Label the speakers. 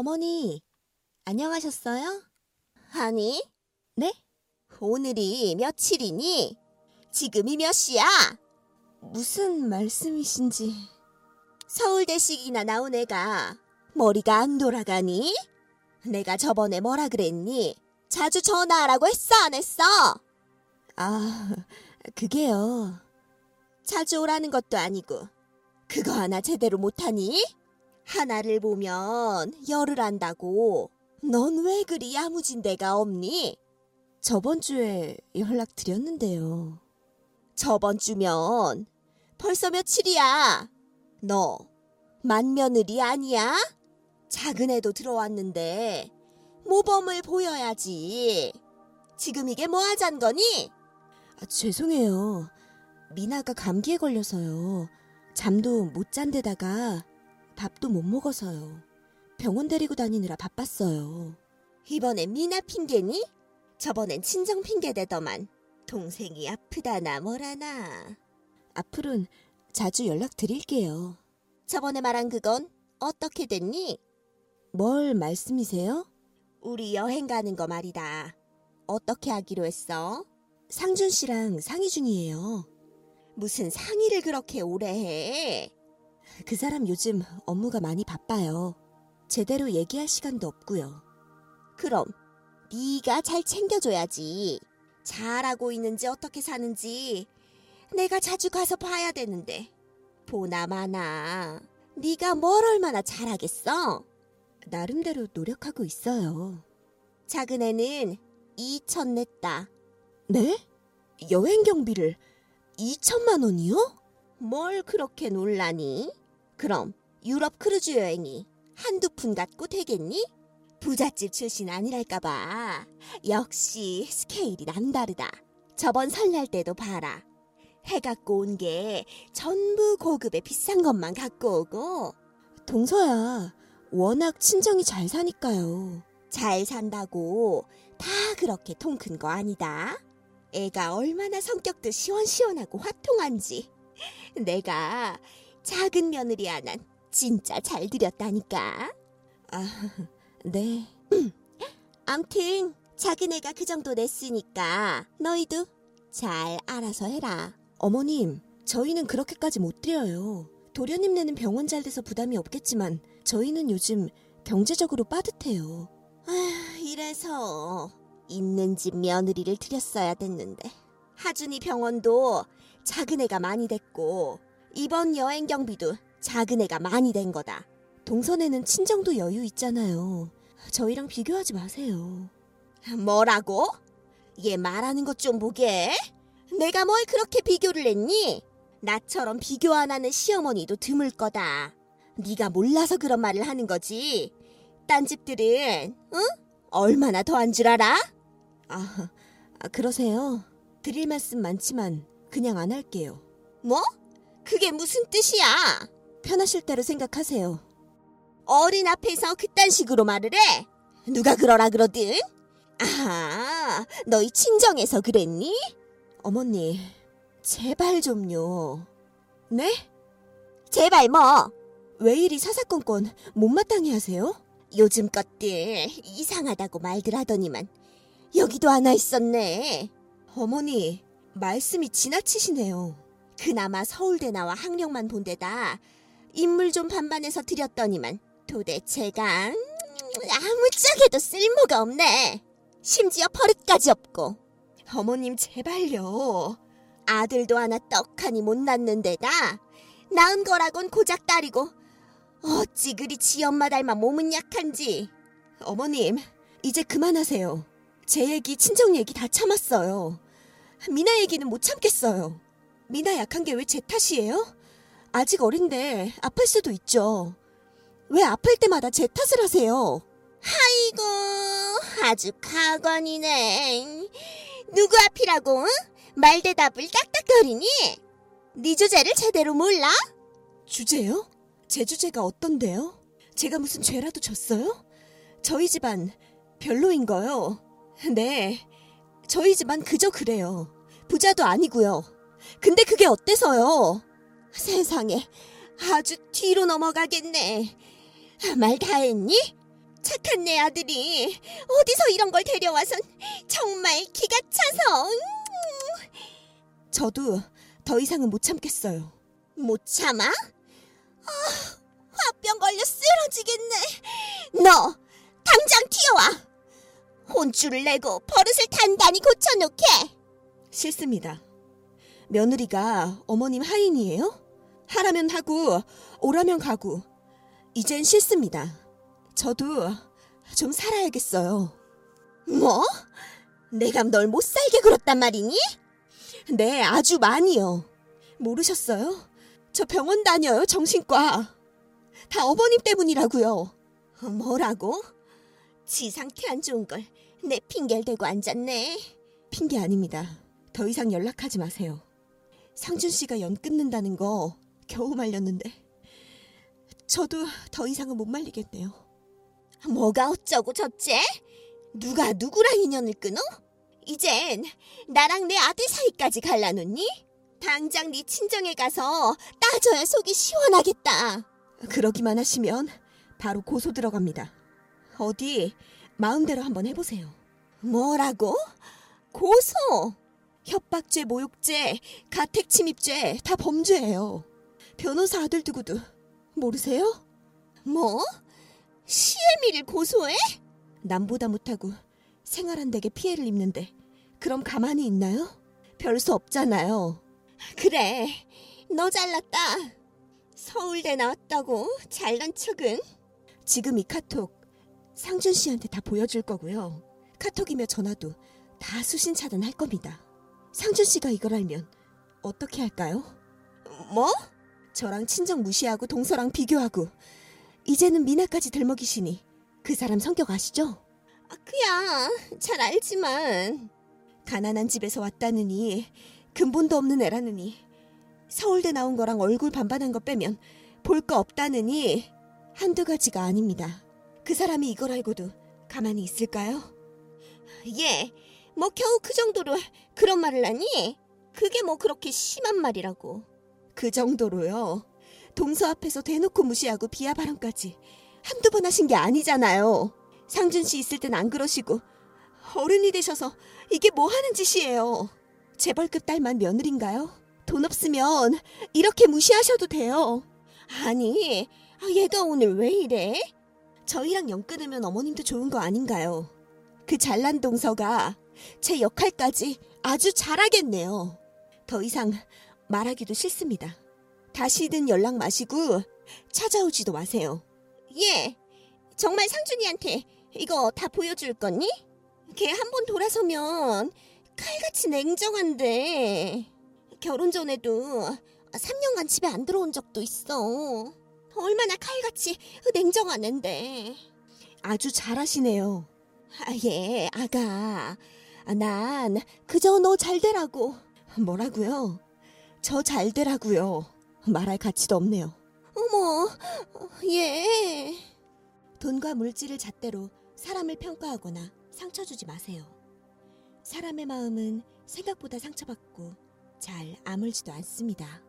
Speaker 1: 어머니, 안녕하셨어요?
Speaker 2: 아니,
Speaker 1: 네?
Speaker 2: 오늘이 며칠이니? 지금이 몇 시야?
Speaker 1: 무슨 말씀이신지.
Speaker 2: 서울대식이나 나온 애가 머리가 안 돌아가니? 내가 저번에 뭐라 그랬니? 자주 전화하라고 했어, 안 했어?
Speaker 1: 아, 그게요.
Speaker 2: 자주 오라는 것도 아니고 그거 하나 제대로 못하니? 하나를 보면 열을 안다고. 넌 왜 그리 야무진 데가 없니?
Speaker 1: 저번 주에 연락 드렸는데요.
Speaker 2: 저번 주면 벌써 며칠이야. 너 만며느리 아니야? 작은 애도 들어왔는데 모범을 보여야지. 지금 이게 뭐 하잔 거니?
Speaker 1: 아, 죄송해요. 미나가 감기에 걸려서요. 잠도 못 잔 데다가 밥도 못 먹어서요. 병원 데리고 다니느라 바빴어요.
Speaker 2: 이번엔 미나 핑계니? 저번엔 친정 핑계 대더만. 동생이 아프다나 뭐라나.
Speaker 1: 앞으로는 자주 연락드릴게요.
Speaker 2: 저번에 말한 그건 어떻게 됐니?
Speaker 1: 뭘 말씀이세요?
Speaker 2: 우리 여행 가는 거 말이다. 어떻게 하기로 했어?
Speaker 1: 상준 씨랑 상의 중이에요.
Speaker 2: 무슨 상의를 그렇게 오래 해?
Speaker 1: 그 사람 요즘 업무가 많이 바빠요. 제대로 얘기할 시간도 없고요.
Speaker 2: 그럼 네가 잘 챙겨줘야지. 잘하고 있는지 어떻게 사는지 내가 자주 가서 봐야 되는데 보나 마나 네가 뭘 얼마나 잘하겠어?
Speaker 1: 나름대로 노력하고 있어요.
Speaker 2: 작은 애는 2천 냈다.
Speaker 1: 네? 여행 경비를 2천만 원이요?
Speaker 2: 뭘 그렇게 놀라니? 그럼 유럽 크루즈 여행이 한두 푼 갖고 되겠니? 부잣집 출신 아니랄까봐. 역시 스케일이 남다르다. 저번 설날 때도 봐라. 해 갖고 온 게 전부 고급의 비싼 것만 갖고 오고
Speaker 1: 동서야, 워낙 친정이 잘 사니까요.
Speaker 2: 잘 산다고 다 그렇게 통 큰 거 아니다. 애가 얼마나 성격도 시원시원하고 화통한지. 내가 작은 며느리 하나는 진짜 잘 들였다니까.
Speaker 1: 아, 네.
Speaker 2: 암튼 작은 애가 그 정도 냈으니까 너희도 잘 알아서 해라.
Speaker 1: 어머님, 저희는 그렇게까지 못 드려요. 도련님 네는 병원 잘 돼서 부담이 없겠지만 저희는 요즘 경제적으로 빠듯해요.
Speaker 2: 아휴, 이래서 있는 집 며느리를 들였어야 됐는데 하준이 병원도 작은 애가 많이 됐고 이번 여행 경비도 작은 애가 많이 된 거다.
Speaker 1: 동선에는 친정도 여유 있잖아요. 저희랑 비교하지 마세요.
Speaker 2: 뭐라고? 얘 말하는 것 좀 보게. 내가 뭘 그렇게 비교를 했니? 나처럼 비교 안 하는 시어머니도 드물 거다. 네가 몰라서 그런 말을 하는 거지. 딴 집들은 응? 얼마나 더 한 줄 알아?
Speaker 1: 아, 아, 그러세요? 드릴 말씀 많지만 그냥 안 할게요.
Speaker 2: 뭐? 그게 무슨 뜻이야?
Speaker 1: 편하실 대로 생각하세요.
Speaker 2: 어린 앞에서 그딴 식으로 말을 해? 누가 그러라 그러든? 아, 너희 친정에서 그랬니?
Speaker 1: 어머니, 제발 좀요. 네?
Speaker 2: 제발 뭐?
Speaker 1: 왜 이리 사사건건 못마땅해 하세요?
Speaker 2: 요즘 것들 이상하다고 말들 하더니만 여기도 하나 있었네.
Speaker 1: 어머니, 말씀이 지나치시네요.
Speaker 2: 그나마 서울대 나와 학력만 본 데다 인물 좀 반반해서 드렸더니만 도대체가 음, 아무짝에도 쓸모가 없네. 심지어 버릇까지 없고
Speaker 1: 어머님, 제발요.
Speaker 2: 아들도 하나 떡하니 못 낳는 데다 낳은 거라곤 고작 딸이고 어찌 그리 지 엄마 닮아 몸은 약한지
Speaker 1: 어머님, 이제 그만하세요. 제 얘기, 친정 얘기 다 참았어요. 미나 얘기는 못 참겠어요. 미나 약한 게 왜 제 탓이에요? 아직 어린데 아플 수도 있죠. 왜 아플 때마다 제 탓을 하세요?
Speaker 2: 아이고 아주 가관이네 누구 앞이라고 응? 말 대답을 딱딱거리니 네 주제를 제대로 몰라?
Speaker 1: 주제요? 제 주제가 어떤데요? 제가 무슨 죄라도 졌어요? 저희 집안 별로인 거요. 네, 저희 집안 그저 그래요. 부자도 아니고요. 근데 그게 어때서요?
Speaker 2: 세상에 아주 뒤로 넘어가겠네 말 다 했니?
Speaker 3: 착한 내 아들이 어디서 이런 걸 데려와선 정말 기가 차서 음,
Speaker 2: 저도 더 이상은 못 참겠어요.
Speaker 3: 못 참아? 아, 화병 걸려 쓰러지겠네. 너 당장 튀어와. 혼쭐을 내고 버릇을 단단히 고쳐놓게.
Speaker 2: 싫습니다. 며느리가 어머님 하인이에요? 하라면 하고 오라면 가고 이젠 싫습니다. 저도 좀 살아야겠어요.
Speaker 3: 뭐? 내가 널 못 살게 굴었단 말이니?
Speaker 2: 네, 아주 많이요. 모르셨어요? 저 병원 다녀요, 정신과. 다 어머님 때문이라고요.
Speaker 3: 뭐라고? 지 상태 안 좋은 걸 내 핑계를 대고 앉았네.
Speaker 2: 핑계 아닙니다. 더 이상 연락하지 마세요. 상준 씨가 연 끊는다는 거 겨우 말렸는데 저도 더 이상은 못 말리겠네요.
Speaker 3: 뭐가 어쩌고 저째? 누가 누구랑 인연을 끊어? 이젠 나랑 내 아들 사이까지 갈라놓니? 당장 네 친정에 가서 따져야 속이 시원하겠다.
Speaker 2: 그러기만 하시면 바로 고소 들어갑니다. 어디 마음대로 한번 해보세요.
Speaker 3: 뭐라고? 고소?
Speaker 2: 협박죄, 모욕죄, 가택 침입죄 다 범죄예요. 변호사 아들 두고도 모르세요?
Speaker 3: 뭐? 시애미를 고소해?
Speaker 2: 남보다 못하고 생활한 댁에 피해를 입는데 그럼 가만히 있나요? 별 수 없잖아요.
Speaker 3: 그래, 너 잘났다. 서울대 나왔다고 잘난 척은?
Speaker 2: 지금 이 카톡 상준 씨한테 다 보여줄 거고요. 카톡이며 전화도 다 수신 차단할 겁니다. 상준 씨가 이걸 알면 어떻게 할까요?
Speaker 3: 뭐?
Speaker 2: 저랑 친정 무시하고 동서랑 비교하고 이제는 미나까지 들먹이시니 그 사람 성격 아시죠?
Speaker 3: 아, 그야 잘 알지만
Speaker 2: 가난한 집에서 왔다느니 근본도 없는 애라느니 서울대 나온 거랑 얼굴 반반한 거 빼면 볼 거 없다느니 한두 가지가 아닙니다. 그 사람이 이걸 알고도 가만히 있을까요?
Speaker 3: 얘, 뭐 겨우 그 정도로 그런 말을 하니? 그게 뭐 그렇게 심한 말이라고.
Speaker 2: 그 정도로요. 동서 앞에서 대놓고 무시하고 비하 발언까지 한두 번 하신 게 아니잖아요. 상준 씨 있을 땐 안 그러시고 어른이 되셔서 이게 뭐 하는 짓이에요. 재벌급 딸만 며느린가요? 돈 없으면 이렇게 무시하셔도 돼요.
Speaker 3: 아니, 아, 얘가 오늘 왜 이래?
Speaker 2: 저희랑 연 끊으면 어머님도 좋은 거 아닌가요? 그 잘난 동서가 제 역할까지 아주 잘하겠네요. 더 이상 말하기도 싫습니다. 다시는 연락 마시고 찾아오지도 마세요.
Speaker 3: 얘, 정말 상준이한테 이거 다 보여줄 거니? 걔 한 번 돌아서면 칼같이 냉정한데. 결혼 전에도 3년간 집에 안 들어온 적도 있어. 얼마나 칼같이 냉정한 앤데.
Speaker 2: 아주 잘하시네요.
Speaker 3: 아, 얘, 아가.
Speaker 2: 아, 난 그저 너 잘 되라고. 뭐라고요? 저 잘 되라고요. 말할 가치도 없네요.
Speaker 3: 어머, 얘.
Speaker 2: 돈과 물질을 잣대로 사람을 평가하거나 상처 주지 마세요. 사람의 마음은 생각보다 상처받고 잘 아물지도 않습니다.